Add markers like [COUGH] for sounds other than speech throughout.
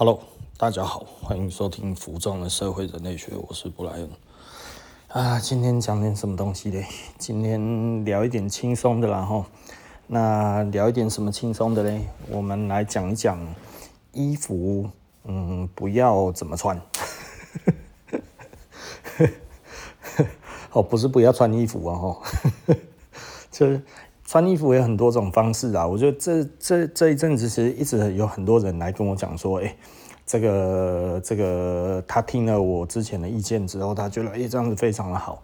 Hello，大家好，欢迎收听《服装的社会人类学》，我是布莱恩。啊，今天讲点什么东西嘞？今天聊一点轻松的啦吼。那聊一点什么轻松的嘞？我们来讲一讲衣服，嗯，不要怎么穿。[LAUGHS] 哦，不是不要穿衣服啊吼，[LAUGHS] 就是穿衣服也有很多种方式啊。我觉得这这这一阵子其实一直有很多人来跟我讲说，哎。这个这个，他听了我之前的意见之后，他觉得哎，这样子非常的好。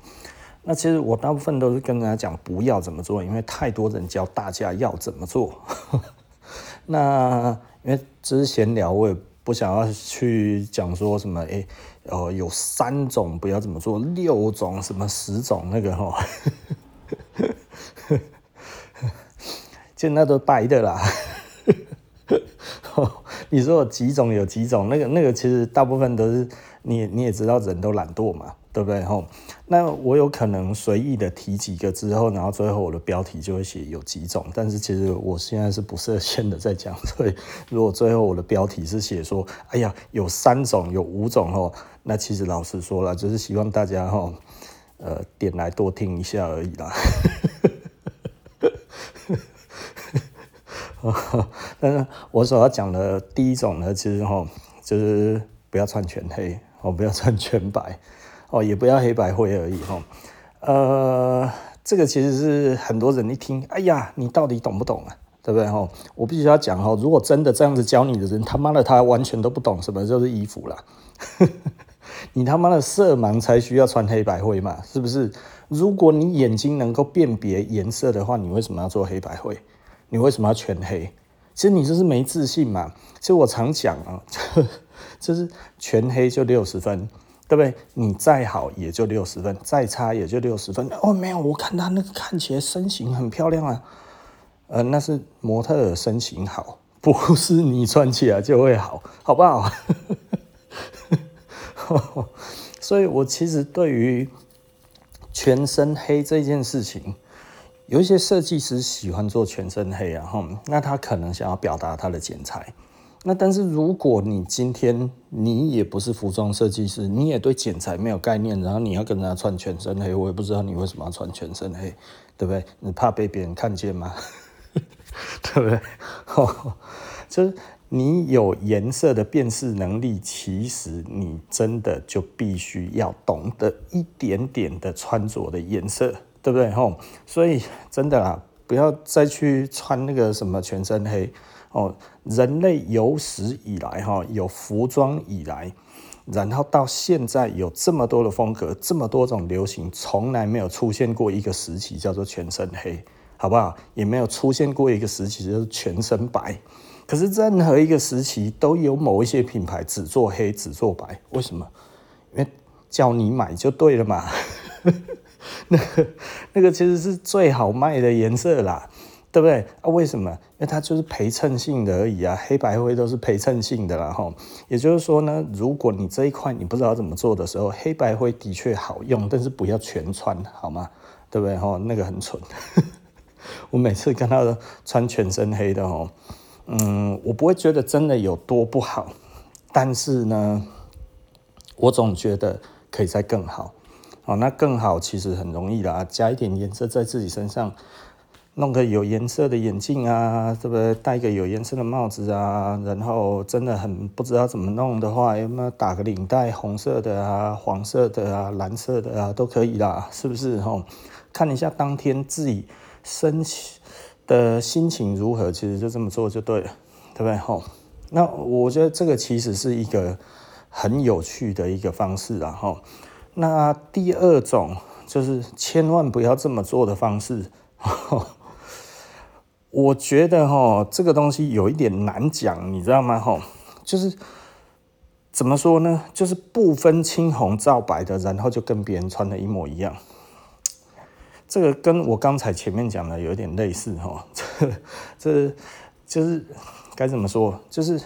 那其实我大部分都是跟人家讲不要怎么做，因为太多人教大家要怎么做。[LAUGHS] 那因为只是闲聊，我也不想要去讲说什么哎，呃，有三种不要怎么做，六种什么十种那个哈，[LAUGHS] 就那都白的啦。[LAUGHS] 你说有几种有几种，那个那个其实大部分都是你你也知道人都懒惰嘛，对不对吼？那我有可能随意的提几个之后，然后最后我的标题就会写有几种，但是其实我现在是不设限的在讲，所以如果最后我的标题是写说，哎呀有三种有五种吼，那其实老实说了，就是希望大家吼，呃点来多听一下而已啦。[LAUGHS] 但是我所要讲的第一种呢，其实哈，就是不要穿全黑哦，不要穿全白 [LAUGHS] 哦，也不要黑白灰而已哈。呃，这个其实是很多人一听，哎呀，你到底懂不懂啊？对不对哈？我必须要讲哈，如果真的这样子教你的人，他妈的他完全都不懂什么就是衣服啦。[LAUGHS] 你他妈的色盲才需要穿黑白灰嘛？是不是？如果你眼睛能够辨别颜色的话，你为什么要做黑白灰？你为什么要全黑？其实你就是没自信嘛。其实我常讲啊，[LAUGHS] 就是全黑就六十分，对不对？你再好也就六十分，再差也就六十分。哦，没有，我看他那个看起来身形很漂亮啊，呃，那是模特儿身形好，不是你穿起来就会好，好不好？[LAUGHS] 所以我其实对于全身黑这件事情。有一些设计师喜欢做全身黑啊，哈，那他可能想要表达他的剪裁。那但是如果你今天你也不是服装设计师，你也对剪裁没有概念，然后你要跟人家穿全身黑，我也不知道你为什么要穿全身黑，[LAUGHS] 对不对？你怕被别人看见吗？[LAUGHS] 对不对？[LAUGHS] 就是你有颜色的辨识能力，其实你真的就必须要懂得一点点的穿着的颜色。对不对吼？所以真的啦，不要再去穿那个什么全身黑哦。人类有史以来哈，有服装以来，然后到现在有这么多的风格，这么多种流行，从来没有出现过一个时期叫做全身黑，好不好？也没有出现过一个时期就是全身白。可是任何一个时期都有某一些品牌只做黑只做白，为什么？因为叫你买就对了嘛。[LAUGHS] 那个那个其实是最好卖的颜色啦，对不对啊？为什么？因为它就是陪衬性的而已啊，黑白灰都是陪衬性的啦哈。也就是说呢，如果你这一块你不知道怎么做的时候，黑白灰的确好用，但是不要全穿好吗？对不对哈？那个很蠢。[LAUGHS] 我每次看到穿全身黑的哦，嗯，我不会觉得真的有多不好，但是呢，我总觉得可以再更好。哦，那更好，其实很容易啦，加一点颜色在自己身上，弄个有颜色的眼镜啊，对不对？戴个有颜色的帽子啊，然后真的很不知道怎么弄的话，有没有打个领带，红色的啊，黄色的啊，蓝色的啊，都可以啦，是不是？吼，看一下当天自己身的心情如何，其实就这么做就对了，对不对？吼，那我觉得这个其实是一个很有趣的一个方式啊，吼。那第二种就是千万不要这么做的方式，我觉得哈，这个东西有一点难讲，你知道吗？哈，就是怎么说呢？就是不分青红皂白的，然后就跟别人穿的一模一样。这个跟我刚才前面讲的有点类似哈，这这就是该怎么说？就是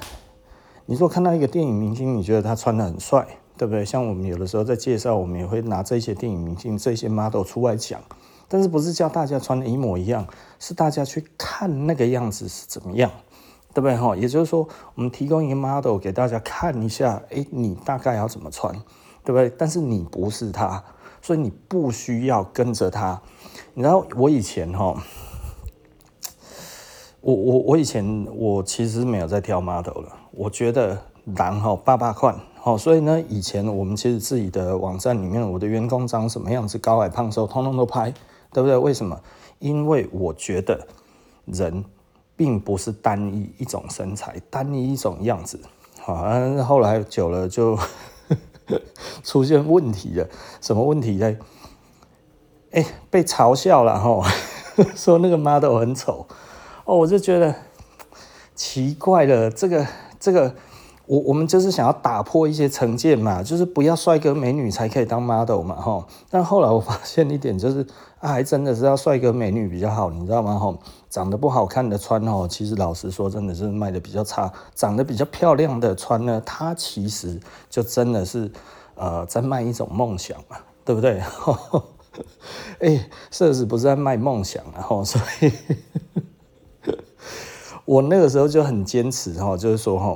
你说看到一个电影明星，你觉得他穿的很帅。对不对？像我们有的时候在介绍，我们也会拿这些电影明星、这些 model 出来讲，但是不是叫大家穿的一模一样，是大家去看那个样子是怎么样，对不对哈？也就是说，我们提供一个 model 给大家看一下，哎，你大概要怎么穿，对不对？但是你不是他，所以你不需要跟着他。你知道我以前哈，我我我以前我其实没有在挑 model 了，我觉得然后八八款。哦，所以呢，以前我们其实自己的网站里面，我的员工长什么样子，高矮胖瘦，通通都拍，对不对？为什么？因为我觉得人并不是单一一种身材，单一一种样子。好，后来久了就 [LAUGHS] 出现问题了。什么问题呢？哎，被嘲笑了哈，[LAUGHS] 说那个 model 很丑。哦，我就觉得奇怪了，这个这个。我我们就是想要打破一些成见嘛，就是不要帅哥美女才可以当 model 嘛，吼。但后来我发现一点，就是啊，还真的是要帅哥美女比较好，你知道吗？吼，长得不好看的穿吼，其实老实说，真的是卖的比较差。长得比较漂亮的穿呢，它其实就真的是呃，在卖一种梦想嘛，对不对？哎、[LAUGHS] 欸，设施不是在卖梦想，然后所以，[LAUGHS] 我那个时候就很坚持哈，就是说哈。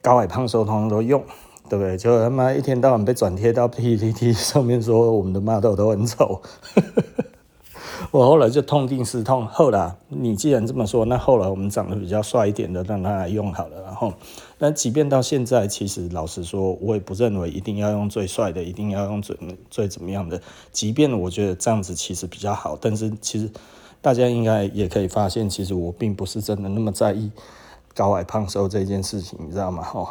高矮胖瘦通通都用，对不对？就他妈一天到晚被转贴到 PPT 上面说我们的 model 都很丑，[LAUGHS] 我后来就痛定思痛，后来你既然这么说，那后来我们长得比较帅一点的让他来用好了。然后，那即便到现在，其实老实说，我也不认为一定要用最帅的，一定要用最最怎么样的。即便我觉得这样子其实比较好，但是其实大家应该也可以发现，其实我并不是真的那么在意。高矮胖瘦这件事情，你知道吗？吼，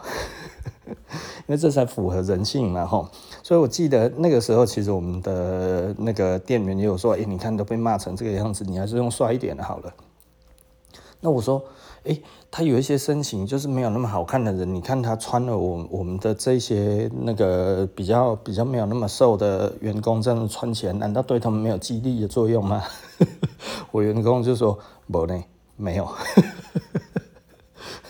[LAUGHS] 因为这才符合人性嘛，吼。所以我记得那个时候，其实我们的那个店员也有说：“哎，你看都被骂成这个样子，你还是用帅一点的好了。”那我说：“哎，他有一些身形就是没有那么好看的人，你看他穿了我我们的这些那个比较比较没有那么瘦的员工这样穿起来，难道对他们没有激励的作用吗？” [LAUGHS] 我员工就说：“不呢，没有。”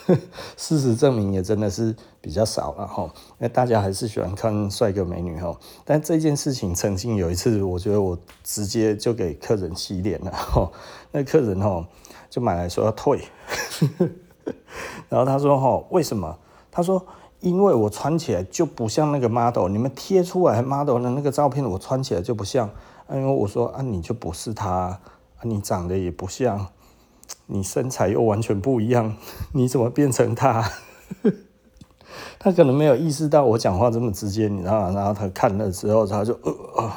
[LAUGHS] 事实证明也真的是比较少了哈，那大家还是喜欢看帅哥美女哈。但这件事情曾经有一次，我觉得我直接就给客人洗脸了哈。那客人哈就买来说要退，[LAUGHS] 然后他说哈为什么？他说因为我穿起来就不像那个 model，你们贴出来 model 的那个照片，我穿起来就不像。因为我说啊你就不是他，啊你长得也不像。你身材又完全不一样，[LAUGHS] 你怎么变成他？[LAUGHS] 他可能没有意识到我讲话这么直接，你知道吗？然后他看了之后，他就呃呃，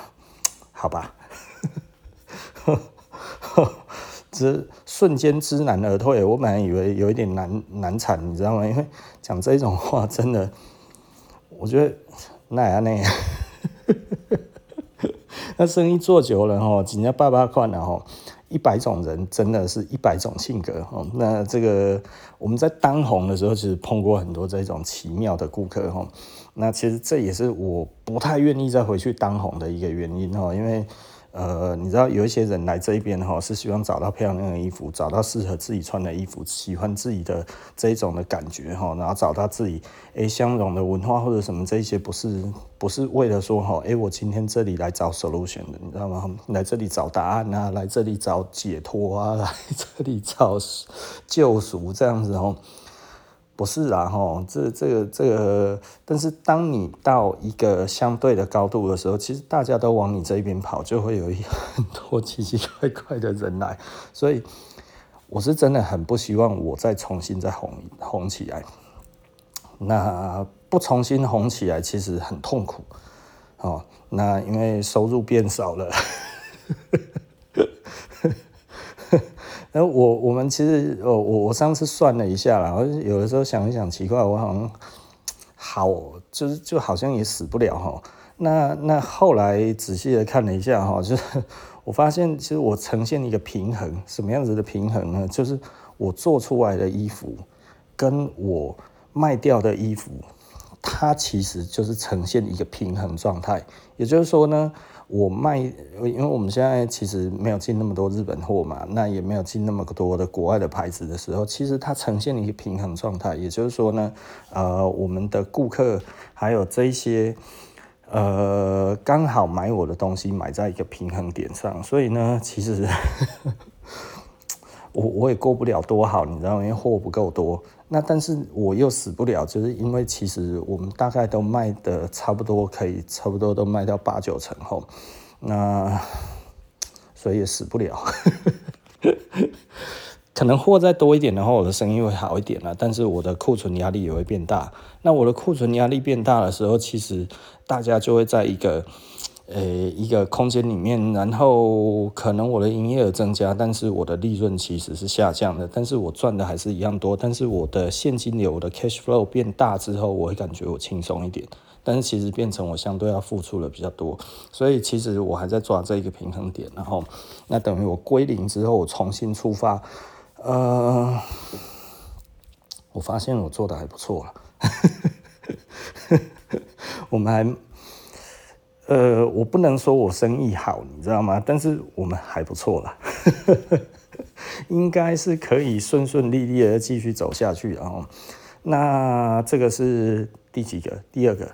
好吧，呵呵只瞬间知难而退。我本来以为有一点难难产，你知道吗？因为讲这种话真的，我觉得那样那样，[LAUGHS] 那生意做久了吼，人家爸爸惯了吼。一百种人，真的是一百种性格哦。那这个我们在当红的时候，其实碰过很多这种奇妙的顾客哈。那其实这也是我不太愿意再回去当红的一个原因哈，因为。呃，你知道有一些人来这边哈，是希望找到漂亮的衣服，找到适合自己穿的衣服，喜欢自己的这一种的感觉哈，然后找到自己诶相容的文化或者什么这一些，不是不是为了说哈，诶我今天这里来找 solution 的，你知道吗？来这里找答案啊，来这里找解脱啊，[LAUGHS] 来这里找救赎这样子哦。不是啊，吼，这这个这个，但是当你到一个相对的高度的时候，其实大家都往你这边跑，就会有 [LAUGHS] 很多奇奇怪怪的人来，所以我是真的很不希望我再重新再红红起来。那不重新红起来，其实很痛苦，哦，那因为收入变少了。[LAUGHS] 然后我我们其实我我上次算了一下啦，我有的时候想一想，奇怪，我好像好就是就好像也死不了哈。那那后来仔细的看了一下哈，就是我发现其实我呈现一个平衡，什么样子的平衡呢？就是我做出来的衣服跟我卖掉的衣服，它其实就是呈现一个平衡状态。也就是说呢。我卖，因为我们现在其实没有进那么多日本货嘛，那也没有进那么多的国外的牌子的时候，其实它呈现了一个平衡状态。也就是说呢，呃，我们的顾客还有这些，呃，刚好买我的东西买在一个平衡点上，所以呢，其实 [LAUGHS] 我我也过不了多好，你知道？因为货不够多。那但是我又死不了，就是因为其实我们大概都卖的差不多，可以差不多都卖到八九成后，那所以也死不了。[LAUGHS] 可能货再多一点的话，我的生意会好一点了，但是我的库存压力也会变大。那我的库存压力变大的时候，其实大家就会在一个。诶、欸，一个空间里面，然后可能我的营业额增加，但是我的利润其实是下降的，但是我赚的还是一样多，但是我的现金流的 cash flow 变大之后，我会感觉我轻松一点，但是其实变成我相对要付出的比较多，所以其实我还在抓这一个平衡点，然后那等于我归零之后，我重新出发，呃，我发现我做的还不错了，[LAUGHS] 我们还。呃，我不能说我生意好，你知道吗？但是我们还不错啦，[LAUGHS] 应该是可以顺顺利利的继续走下去。然后，那这个是第几个？第二个，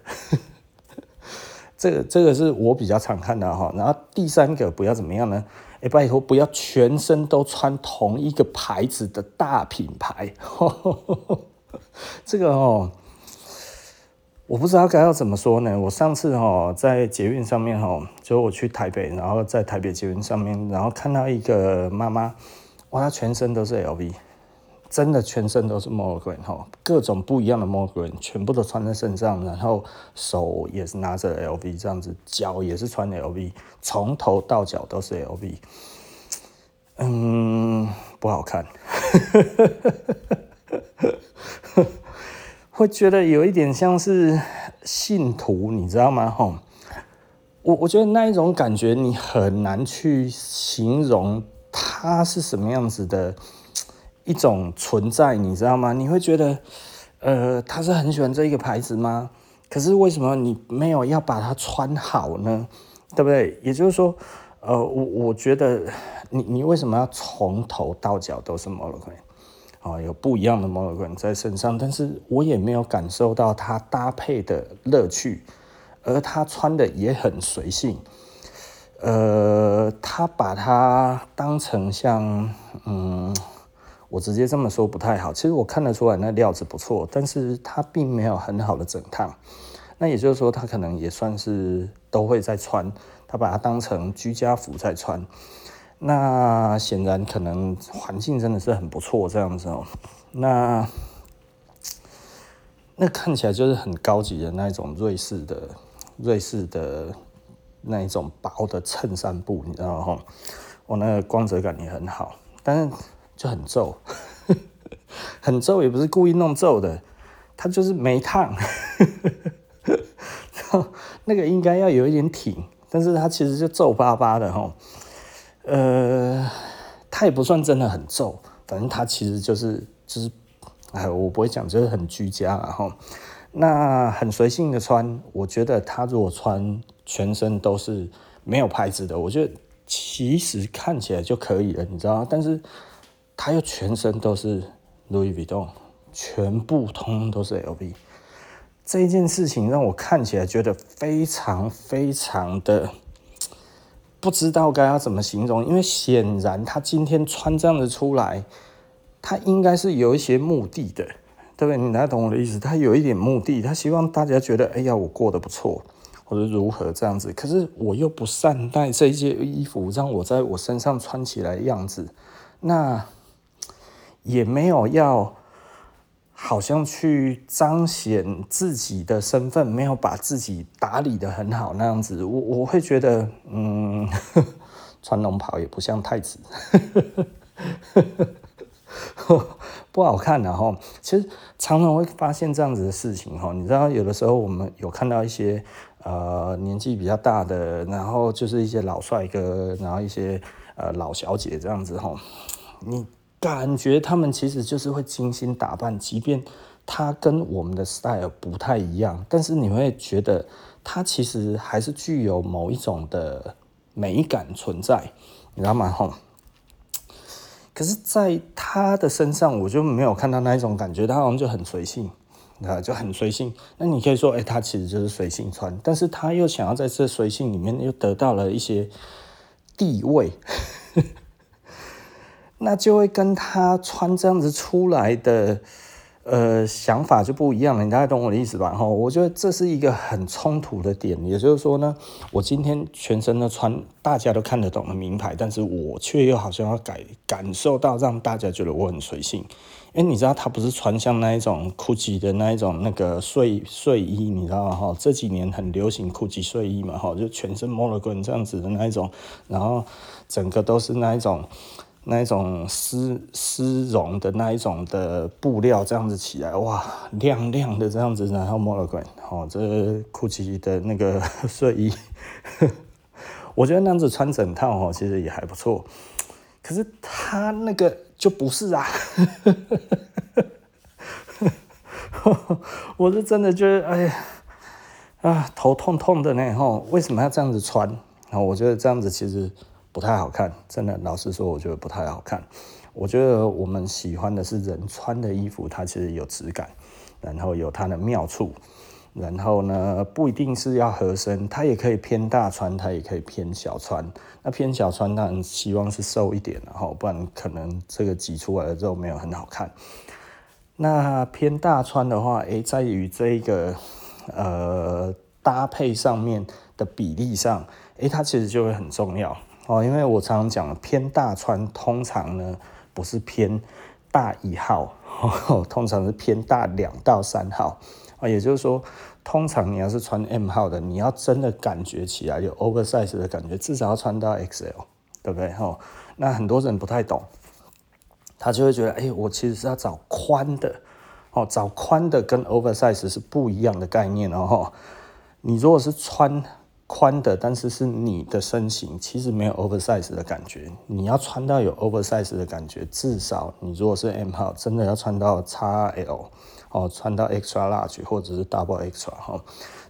[LAUGHS] 这个这个是我比较常看的哈。然后第三个不要怎么样呢？哎，拜托不要全身都穿同一个牌子的大品牌，[LAUGHS] 这个哦。我不知道该要怎么说呢。我上次哈在捷运上面哈，就我去台北，然后在台北捷运上面，然后看到一个妈妈，哇，她全身都是 LV，真的全身都是 Monogram 哈，各种不一样的 Monogram 全部都穿在身上，然后手也是拿着 LV 这样子，脚也是穿 LV，从头到脚都是 LV，嗯，不好看。[LAUGHS] 会觉得有一点像是信徒，你知道吗？吼，我我觉得那一种感觉你很难去形容它是什么样子的一种存在，你知道吗？你会觉得，呃，他是很喜欢这一个牌子吗？可是为什么你没有要把它穿好呢？对不对？也就是说，呃，我我觉得你你为什么要从头到脚都是 Monogram？啊，有不一样的 Monogram 在身上，但是我也没有感受到它搭配的乐趣，而他穿的也很随性。呃，他把它当成像，嗯，我直接这么说不太好。其实我看得出来那料子不错，但是他并没有很好的整烫。那也就是说，他可能也算是都会在穿，他把它当成居家服在穿。那显然可能环境真的是很不错，这样子哦。那那看起来就是很高级的那种瑞士的瑞士的那一种薄的衬衫布，你知道吗？我那个光泽感也很好，但是就很皱，[LAUGHS] 很皱也不是故意弄皱的，它就是没烫。[LAUGHS] 那个应该要有一点挺，但是它其实就皱巴巴的哈。呃，它也不算真的很皱，反正它其实就是就是，哎，我不会讲，就是很居家，然后那很随性的穿。我觉得他如果穿全身都是没有牌子的，我觉得其实看起来就可以了，你知道？但是他又全身都是 Louis Vuitton，全部通通都是 LV，这件事情让我看起来觉得非常非常的。不知道该要怎么形容，因为显然他今天穿这样子出来，他应该是有一些目的的，对不对？你能懂我的意思？他有一点目的，他希望大家觉得，哎呀，我过得不错，或者如何这样子。可是我又不善待这一件衣服，让我在我身上穿起来的样子，那也没有要。好像去彰显自己的身份，没有把自己打理得很好那样子，我我会觉得，嗯，[LAUGHS] 穿龙袍也不像太子，[LAUGHS] 不好看然后，其实常常会发现这样子的事情哈，你知道，有的时候我们有看到一些呃年纪比较大的，然后就是一些老帅哥，然后一些呃老小姐这样子哈，你。感觉他们其实就是会精心打扮，即便他跟我们的 style 不太一样，但是你会觉得他其实还是具有某一种的美感存在，你知道吗？吼，可是在他的身上，我就没有看到那一种感觉，他好像就很随性，啊，就很随性。那你可以说，哎，他其实就是随性穿，但是他又想要在这随性里面又得到了一些地位。那就会跟他穿这样子出来的。呃，想法就不一样了，你大概懂我的意思吧？哈，我觉得这是一个很冲突的点。也就是说呢，我今天全身都穿大家都看得懂的名牌，但是我却又好像要感感受到让大家觉得我很随性。因为你知道，他不是穿像那一种 GUCCI 的那一种那个睡睡衣，你知道？哈，这几年很流行 GUCCI 睡衣嘛，哈，就全身摩洛哥这样子的那一种，然后整个都是那一种。那一种丝丝绒的那一种的布料，这样子起来，哇，亮亮的这样子，然后摸了滚哦，这酷奇的那个 [LAUGHS] 睡衣，[LAUGHS] 我觉得那样子穿整套哦，其实也还不错。可是他那个就不是啊，[LAUGHS] 我是真的觉得，哎呀，啊，头痛痛的呢，吼，为什么要这样子穿？然后我觉得这样子其实。不太好看，真的，老实说，我觉得不太好看。我觉得我们喜欢的是人穿的衣服，它其实有质感，然后有它的妙处，然后呢，不一定是要合身，它也可以偏大穿，它也可以偏小穿。那偏小穿，当然希望是瘦一点，然后不然可能这个挤出来的肉没有很好看。那偏大穿的话，诶，在于这个呃搭配上面的比例上，诶，它其实就会很重要。哦，因为我常常讲偏大穿，通常呢不是偏大一号，[LAUGHS] 通常是偏大两到三号啊。也就是说，通常你要是穿 M 号的，你要真的感觉起来有 oversize 的感觉，至少要穿到 XL，对不对？哦，那很多人不太懂，他就会觉得，哎，我其实是要找宽的，哦，找宽的跟 oversize 是不一样的概念哦。你如果是穿。宽的，但是是你的身形，其实没有 oversize 的感觉。你要穿到有 oversize 的感觉，至少你如果是 M 号，真的要穿到 XL 哦，穿到 extra large 或者是 double extra 哈，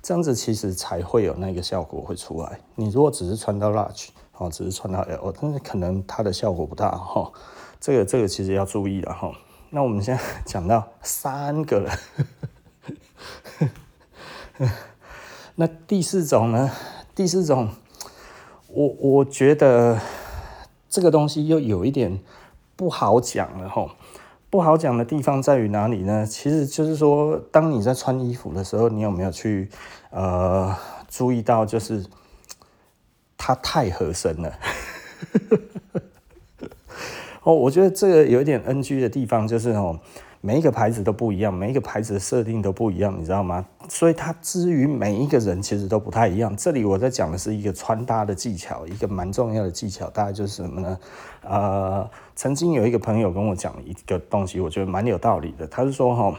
这样子其实才会有那个效果会出来。你如果只是穿到 large 哦，只是穿到 L，但是可能它的效果不大哈。这个这个其实要注意了哈。那我们现在讲到三个了。那第四种呢？第四种，我我觉得这个东西又有一点不好讲了吼。不好讲的地方在于哪里呢？其实就是说，当你在穿衣服的时候，你有没有去呃注意到，就是它太合身了。[LAUGHS] 哦，我觉得这个有一点 NG 的地方，就是哦。每一个牌子都不一样，每一个牌子的设定都不一样，你知道吗？所以它至于每一个人其实都不太一样。这里我在讲的是一个穿搭的技巧，一个蛮重要的技巧，大概就是什么呢？呃，曾经有一个朋友跟我讲一个东西，我觉得蛮有道理的。他是说，哈，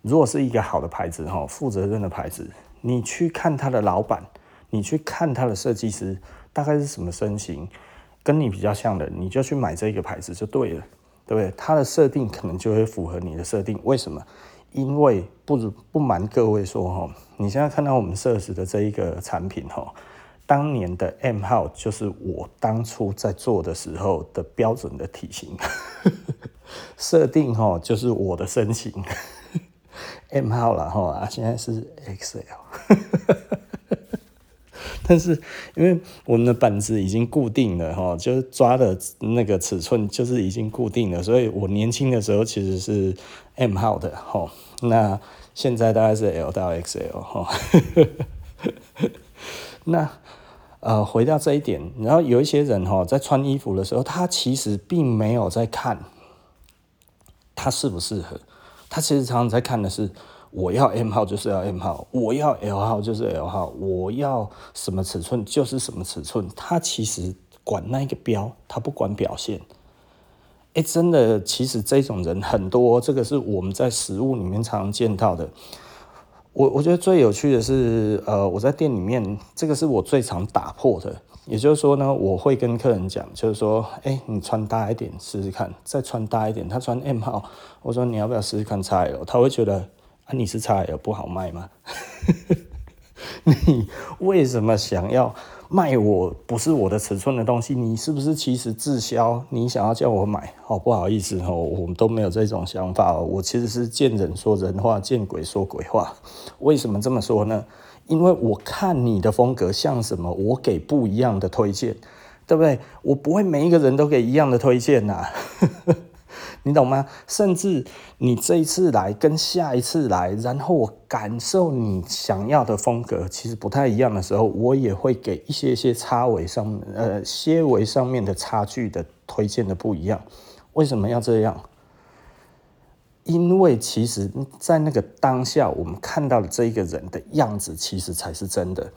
如果是一个好的牌子，哈，负责任的牌子，你去看他的老板，你去看他的设计师，大概是什么身形，跟你比较像的，你就去买这个牌子就对了。对不对？它的设定可能就会符合你的设定。为什么？因为不不瞒各位说哈，你现在看到我们设置的这一个产品哈，当年的 M 号就是我当初在做的时候的标准的体型，[LAUGHS] 设定哈就是我的身形 [LAUGHS] M 号了哈，现在是 XL。但是因为我们的板子已经固定了哈，就是抓的那个尺寸就是已经固定了，所以我年轻的时候其实是 M 号的哈，那现在大概是 L 到 XL 哈。[LAUGHS] 那呃，回到这一点，然后有一些人哈，在穿衣服的时候，他其实并没有在看他适不适合，他其实常常在看的是。我要 M 号就是要 M 号，我要 L 号就是 L 号，我要什么尺寸就是什么尺寸。他其实管那个标，他不管表现。哎，真的，其实这种人很多，这个是我们在实物里面常见到的。我我觉得最有趣的是，呃，我在店里面，这个是我最常打破的。也就是说呢，我会跟客人讲，就是说，哎，你穿大一点试试看，再穿大一点。他穿 M 号，我说你要不要试试看 XL？他会觉得。啊，你是 XL 不好卖吗？[LAUGHS] 你为什么想要卖我不是我的尺寸的东西？你是不是其实滞销？你想要叫我买？哦，不好意思哦，我们都没有这种想法哦。我其实是见人说人话，见鬼说鬼话。为什么这么说呢？因为我看你的风格像什么，我给不一样的推荐。对不对？我不会每一个人都给一样的推荐呐，你懂吗？甚至你这一次来跟下一次来，然后我感受你想要的风格其实不太一样的时候，我也会给一些些差微上呃些微上面的差距的推荐的不一样。为什么要这样？因为其实，在那个当下，我们看到的这一个人的样子，其实才是真的。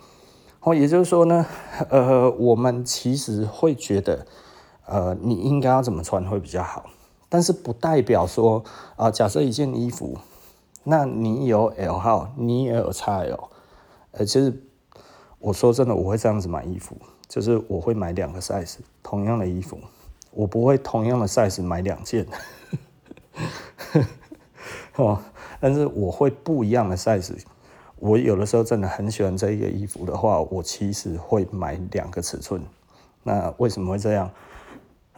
哦，也就是说呢，呃，我们其实会觉得，呃，你应该要怎么穿会比较好，但是不代表说，啊、假设一件衣服，那你有 L 号，你也有 XL，呃，其实我说真的，我会这样子买衣服，就是我会买两个 size，同样的衣服。我不会同样的 size 买两件，[LAUGHS] 哦，但是我会不一样的 size。我有的时候真的很喜欢这一个衣服的话，我其实会买两个尺寸。那为什么会这样？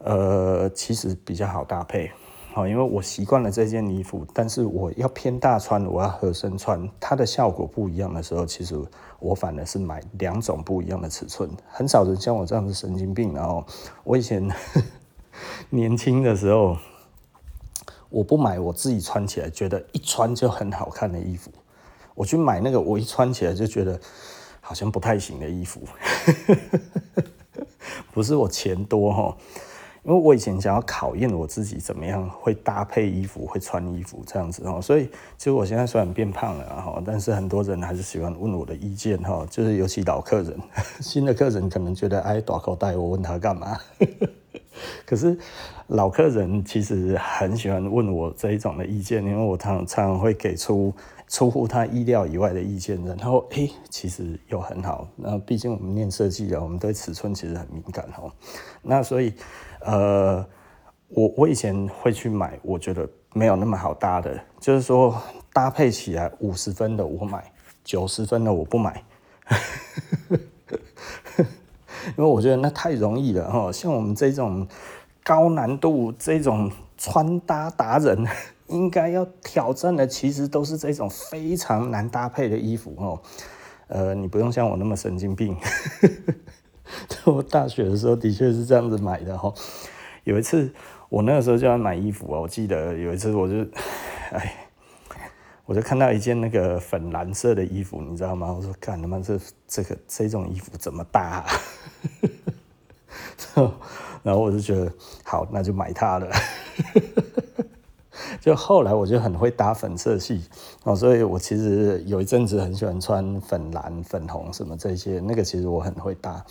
呃，其实比较好搭配，好，因为我习惯了这件衣服，但是我要偏大穿，我要合身穿，它的效果不一样的时候，其实我反而是买两种不一样的尺寸。很少人像我这样子神经病，然后我以前。[LAUGHS] 年轻的时候，我不买我自己穿起来觉得一穿就很好看的衣服，我去买那个我一穿起来就觉得好像不太行的衣服。[LAUGHS] 不是我钱多哈，因为我以前想要考验我自己怎么样会搭配衣服、会穿衣服这样子哈，所以其实我现在虽然变胖了哈，但是很多人还是喜欢问我的意见哈，就是尤其老客人，[LAUGHS] 新的客人可能觉得哎，大口袋，我问他干嘛？[LAUGHS] 可是老客人其实很喜欢问我这一种的意见，因为我常常会给出出乎他意料以外的意见，然后诶，其实又很好。那毕竟我们念设计的，我们对尺寸其实很敏感哦。那所以呃，我我以前会去买，我觉得没有那么好搭的，就是说搭配起来五十分的我买，九十分的我不买。因为我觉得那太容易了哈，像我们这种高难度这种穿搭达人，应该要挑战的其实都是这种非常难搭配的衣服哦。呃，你不用像我那么神经病。[LAUGHS] 我大学的时候的确是这样子买的哈。有一次我那个时候就要买衣服啊，我记得有一次我就，[LAUGHS] 哎。我就看到一件那个粉蓝色的衣服，你知道吗？我说，干他妈这这个这种衣服怎么搭啊？[LAUGHS] 然后我就觉得好，那就买它了。[LAUGHS] 就后来我就很会搭粉色系哦，所以我其实有一阵子很喜欢穿粉蓝、粉红什么这些，那个其实我很会搭。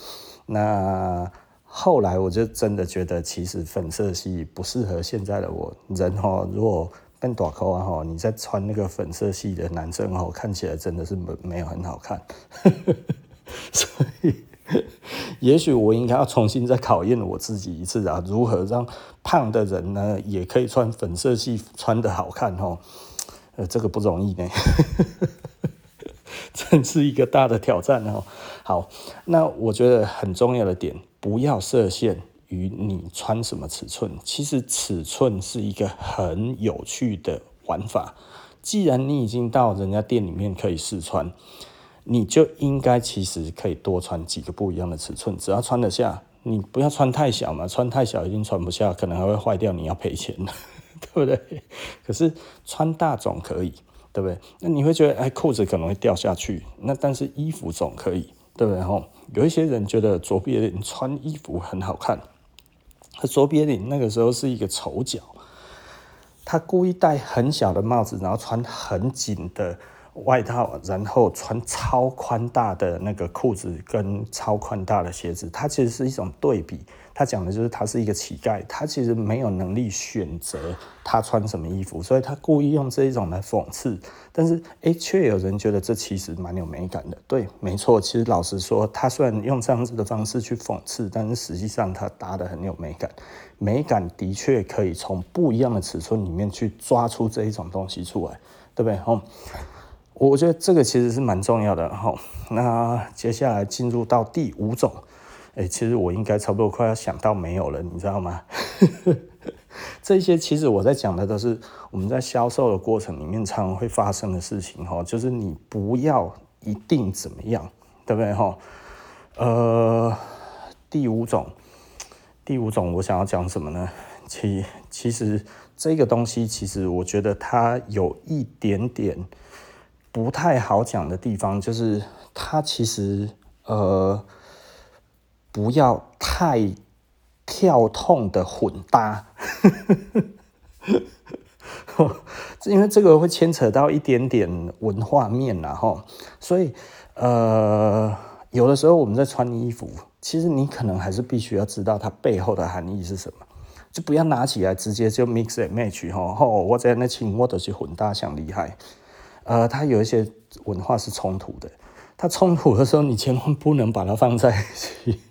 那后来我就真的觉得，其实粉色系不适合现在的我。人哦，如果变大口啊哈！你在穿那个粉色系的男生哦，看起来真的是没没有很好看。[LAUGHS] 所以，也许我应该要重新再考验我自己一次啊！如何让胖的人呢也可以穿粉色系穿得好看哦？呃，这个不容易呢，[LAUGHS] 真是一个大的挑战哦。好，那我觉得很重要的点，不要设限。于你穿什么尺寸，其实尺寸是一个很有趣的玩法。既然你已经到人家店里面可以试穿，你就应该其实可以多穿几个不一样的尺寸，只要穿得下，你不要穿太小嘛，穿太小一定穿不下，可能还会坏掉，你要赔钱，[LAUGHS] 对不对？可是穿大总可以，对不对？那你会觉得，哎，裤子可能会掉下去，那但是衣服总可以，对不对？吼，有一些人觉得左边人穿衣服很好看。卓别林那个时候是一个丑角，他故意戴很小的帽子，然后穿很紧的外套，然后穿超宽大的那个裤子跟超宽大的鞋子，它其实是一种对比。他讲的就是他是一个乞丐，他其实没有能力选择他穿什么衣服，所以他故意用这一种来讽刺。但是，哎，却有人觉得这其实蛮有美感的。对，没错，其实老实说，他虽然用这样子的方式去讽刺，但是实际上他搭得很有美感。美感的确可以从不一样的尺寸里面去抓出这一种东西出来，对不对？哦，我觉得这个其实是蛮重要的。哈，那接下来进入到第五种。哎，其实我应该差不多快要想到没有了，你知道吗？[LAUGHS] 这些其实我在讲的都是我们在销售的过程里面常会发生的事情哈，就是你不要一定怎么样，对不对哈？呃，第五种，第五种我想要讲什么呢？其其实这个东西，其实我觉得它有一点点不太好讲的地方，就是它其实呃不要太跳痛的混搭，[LAUGHS] 因为这个会牵扯到一点点文化面然后，所以呃有的时候我们在穿衣服，其实你可能还是必须要知道它背后的含义是什么。就不要拿起来直接就 mix and match 哈，吼，我在那请我都是混搭，想厉害。呃，它有一些文化是冲突的，它冲突的时候，你千万不能把它放在一起。[LAUGHS]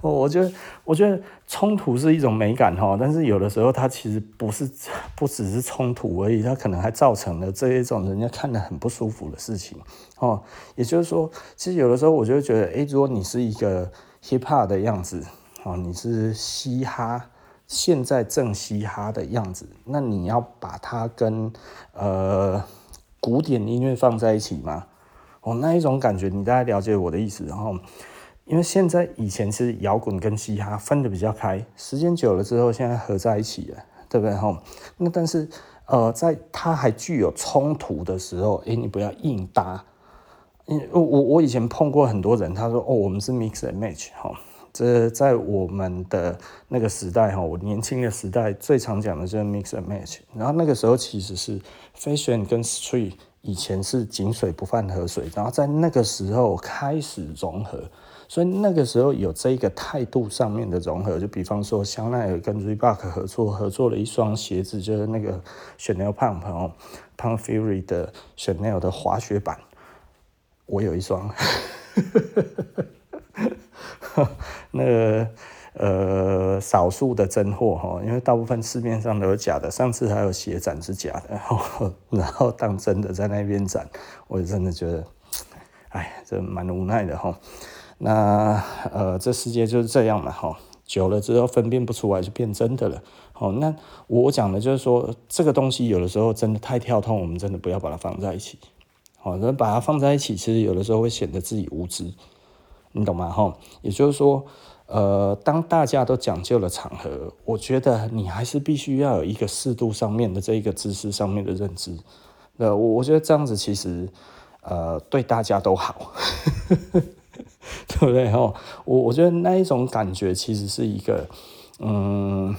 我觉得，我觉得冲突是一种美感哈，但是有的时候它其实不是，不只是冲突而已，它可能还造成了这一种人家看得很不舒服的事情哦。也就是说，其实有的时候我就会觉得，哎，如果你是一个 hip hop 的样子。哦，你是嘻哈，现在正嘻哈的样子，那你要把它跟呃古典音乐放在一起吗？哦，那一种感觉，你大概了解我的意思。然后，因为现在以前是摇滚跟嘻哈分得比较开，时间久了之后，现在合在一起了，对不对？哈，那但是呃，在它还具有冲突的时候，诶，你不要硬搭。因为我我以前碰过很多人，他说哦，我们是 mix and match 哈。这在我们的那个时代哈，我年轻的时代最常讲的就是 mix and match。然后那个时候其实是 fashion 跟 street 以前是井水不犯河水，然后在那个时候开始融合，所以那个时候有这个态度上面的融合。就比方说香奈儿跟 Reebok 合作，合作了一双鞋子，就是那个 Chanel Pump 哦，Pump Fury 的 Chanel 的滑雪板，我有一双。[LAUGHS] [LAUGHS] 那个呃，少数的真货哈，因为大部分市面上都有假的。上次还有鞋展是假的，然后当真的在那边展，我真的觉得，哎，这蛮无奈的哈。那呃，这世界就是这样嘛哈，久了之后分辨不出来就变真的了。好，那我讲的就是说，这个东西有的时候真的太跳痛，我们真的不要把它放在一起。好，那把它放在一起，其实有的时候会显得自己无知。你懂吗？哈，也就是说，呃，当大家都讲究了场合，我觉得你还是必须要有一个适度上面的这一个知识上面的认知。那，我我觉得这样子其实，呃，对大家都好，[LAUGHS] 对不对？哈，我我觉得那一种感觉其实是一个，嗯，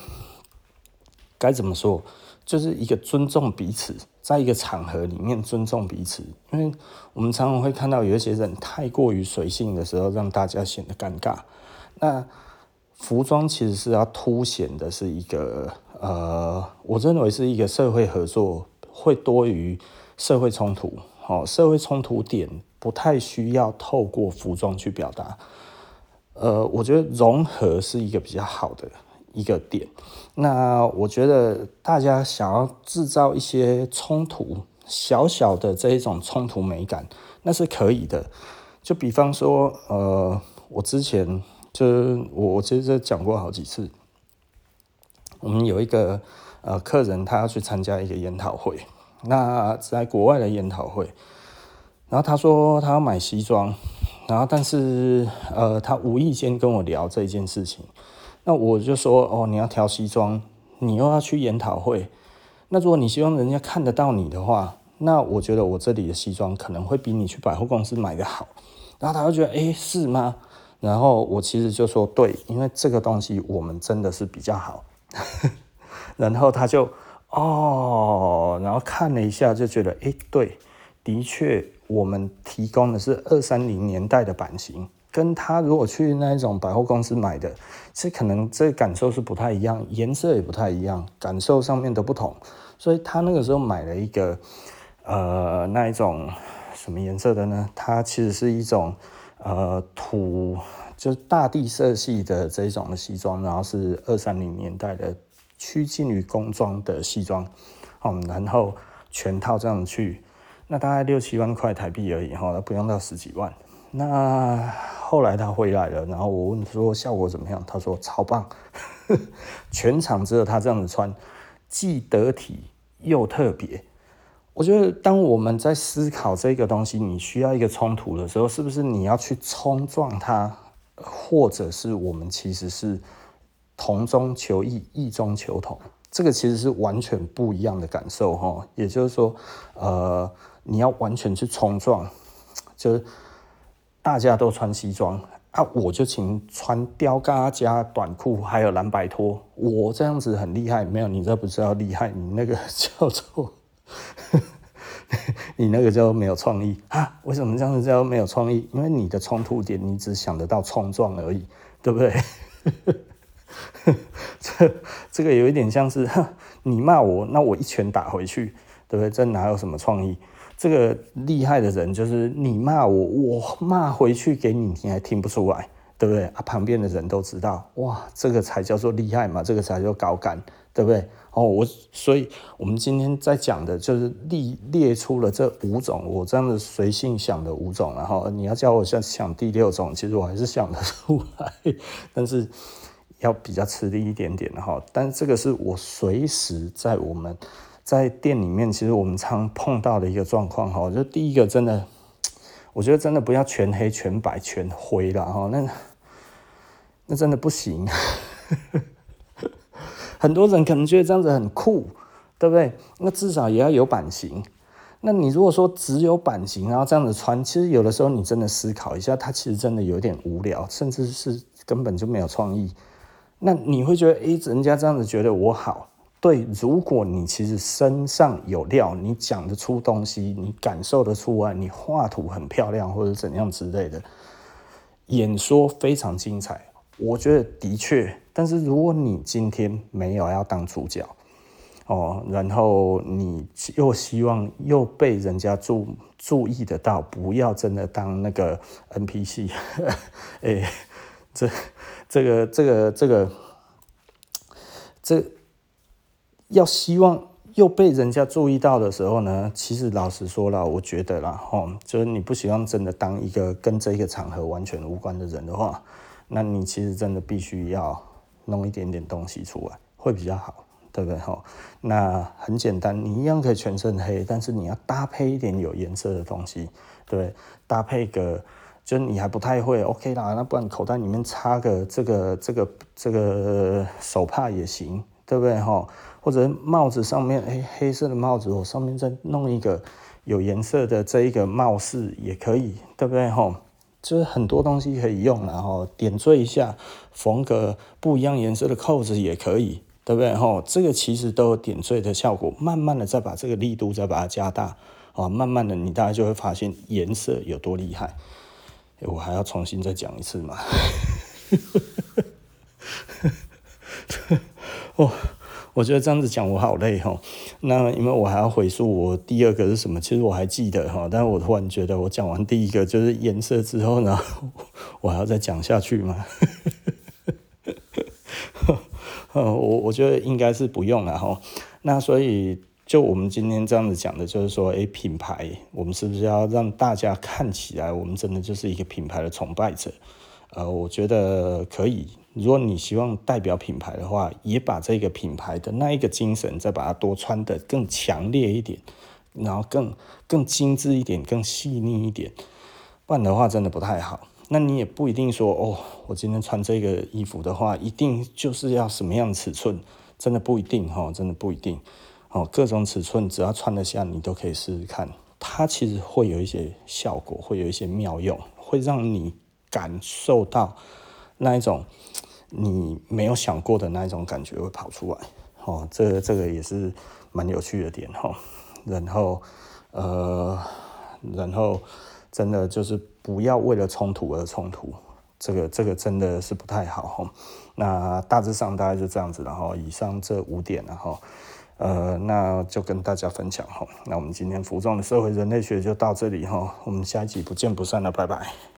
该怎么说？就是一个尊重彼此，在一个场合里面尊重彼此，因为我们常常会看到有一些人太过于随性的时候，让大家显得尴尬。那服装其实是要凸显的是一个，呃，我认为是一个社会合作会多于社会冲突。好，社会冲突点不太需要透过服装去表达。呃，我觉得融合是一个比较好的。一个点，那我觉得大家想要制造一些冲突，小小的这一种冲突美感，那是可以的。就比方说，呃，我之前就我我其实讲过好几次，我们有一个呃客人，他要去参加一个研讨会，那在国外的研讨会，然后他说他要买西装，然后但是呃，他无意间跟我聊这件事情。那我就说哦，你要挑西装，你又要去研讨会。那如果你希望人家看得到你的话，那我觉得我这里的西装可能会比你去百货公司买的好。然后他就觉得，诶，是吗？然后我其实就说对，因为这个东西我们真的是比较好。[LAUGHS] 然后他就哦，然后看了一下就觉得，诶，对，的确我们提供的是二三零年代的版型。跟他如果去那一种百货公司买的，其实可能这感受是不太一样，颜色也不太一样，感受上面都不同。所以他那个时候买了一个，呃，那一种什么颜色的呢？它其实是一种呃土，就是大地色系的这种的西装，然后是二三零年代的趋近于工装的西装，嗯，然后全套这样去，那大概六七万块台币而已哈，不用到十几万。那后来他回来了，然后我问说效果怎么样？他说超棒，[LAUGHS] 全场只有他这样子穿，既得体又特别。我觉得当我们在思考这个东西，你需要一个冲突的时候，是不是你要去冲撞它，或者是我们其实是同中求异，异中求同，这个其实是完全不一样的感受哈。也就是说，呃，你要完全去冲撞，就是大家都穿西装啊，我就请穿吊嘎加短裤，还有蓝白拖，我这样子很厉害？没有，你这不知道厉害，你那个叫做。[LAUGHS] 你那个叫没有创意啊？为什么这样子叫没有创意？因为你的冲突点，你只想得到冲撞而已，对不对？[LAUGHS] 这这个有一点像是，你骂我，那我一拳打回去，对不对？这哪有什么创意？这个厉害的人就是你骂我，我骂回去给你，你还听不出来，对不对？啊，旁边的人都知道，哇，这个才叫做厉害嘛，这个才叫高干，对不对？哦，我所以，我们今天在讲的就是列列出了这五种，我这样子随性想的五种，然后你要叫我想想第六种，其实我还是想得出来，[LAUGHS] 但是要比较吃力一点点哈。但这个是我随时在我们在店里面，其实我们常碰到的一个状况哈。就第一个，真的，我觉得真的不要全黑、全白、全灰了哈，那那真的不行。[LAUGHS] 很多人可能觉得这样子很酷，对不对？那至少也要有版型。那你如果说只有版型，然后这样子穿，其实有的时候你真的思考一下，它其实真的有点无聊，甚至是根本就没有创意。那你会觉得，诶，人家这样子觉得我好。对，如果你其实身上有料，你讲得出东西，你感受得出来，你画图很漂亮或者怎样之类的，演说非常精彩。我觉得的确。但是如果你今天没有要当主角哦，然后你又希望又被人家注注意得到，不要真的当那个 NPC，[LAUGHS] 哎，这这个这个这个这要希望又被人家注意到的时候呢，其实老实说了，我觉得啦，哦，就是你不希望真的当一个跟这个场合完全无关的人的话，那你其实真的必须要。弄一点点东西出来会比较好，对不对？哈，那很简单，你一样可以全身黑，但是你要搭配一点有颜色的东西，对？搭配个，就你还不太会，OK 啦，那不然口袋里面插个这个这个这个手帕也行，对不对？哈，或者帽子上面，哎，黑色的帽子，我上面再弄一个有颜色的这一个帽饰也可以，对不对？吼。就是很多东西可以用，然后点缀一下，缝个不一样颜色的扣子也可以，对不对？吼，这个其实都有点缀的效果。慢慢的再把这个力度再把它加大，啊，慢慢的你大家就会发现颜色有多厉害。我还要重新再讲一次吗？[LAUGHS] [LAUGHS] 哦。我觉得这样子讲我好累哈，那因为我还要回溯我第二个是什么，其实我还记得哈，但是我突然觉得我讲完第一个就是颜色之后呢，我还要再讲下去吗？[LAUGHS] 我我觉得应该是不用了哈。那所以就我们今天这样子讲的，就是说，诶，品牌，我们是不是要让大家看起来，我们真的就是一个品牌的崇拜者？呃，我觉得可以。如果你希望代表品牌的话，也把这个品牌的那一个精神，再把它多穿得更强烈一点，然后更更精致一点，更细腻一点。不然的话，真的不太好。那你也不一定说哦，我今天穿这个衣服的话，一定就是要什么样尺寸，真的不一定哈，真的不一定。哦，各种尺寸只要穿得下，你都可以试试看。它其实会有一些效果，会有一些妙用，会让你感受到那一种。你没有想过的那一种感觉会跑出来，哦，这个这个也是蛮有趣的点哈。[LAUGHS] 然后，呃，然后真的就是不要为了冲突而冲突，这个这个真的是不太好哈。那大致上大概就这样子，然后以上这五点，然后呃，那就跟大家分享哈。那我们今天服装的社会人类学就到这里哈，我们下一集不见不散了，拜拜。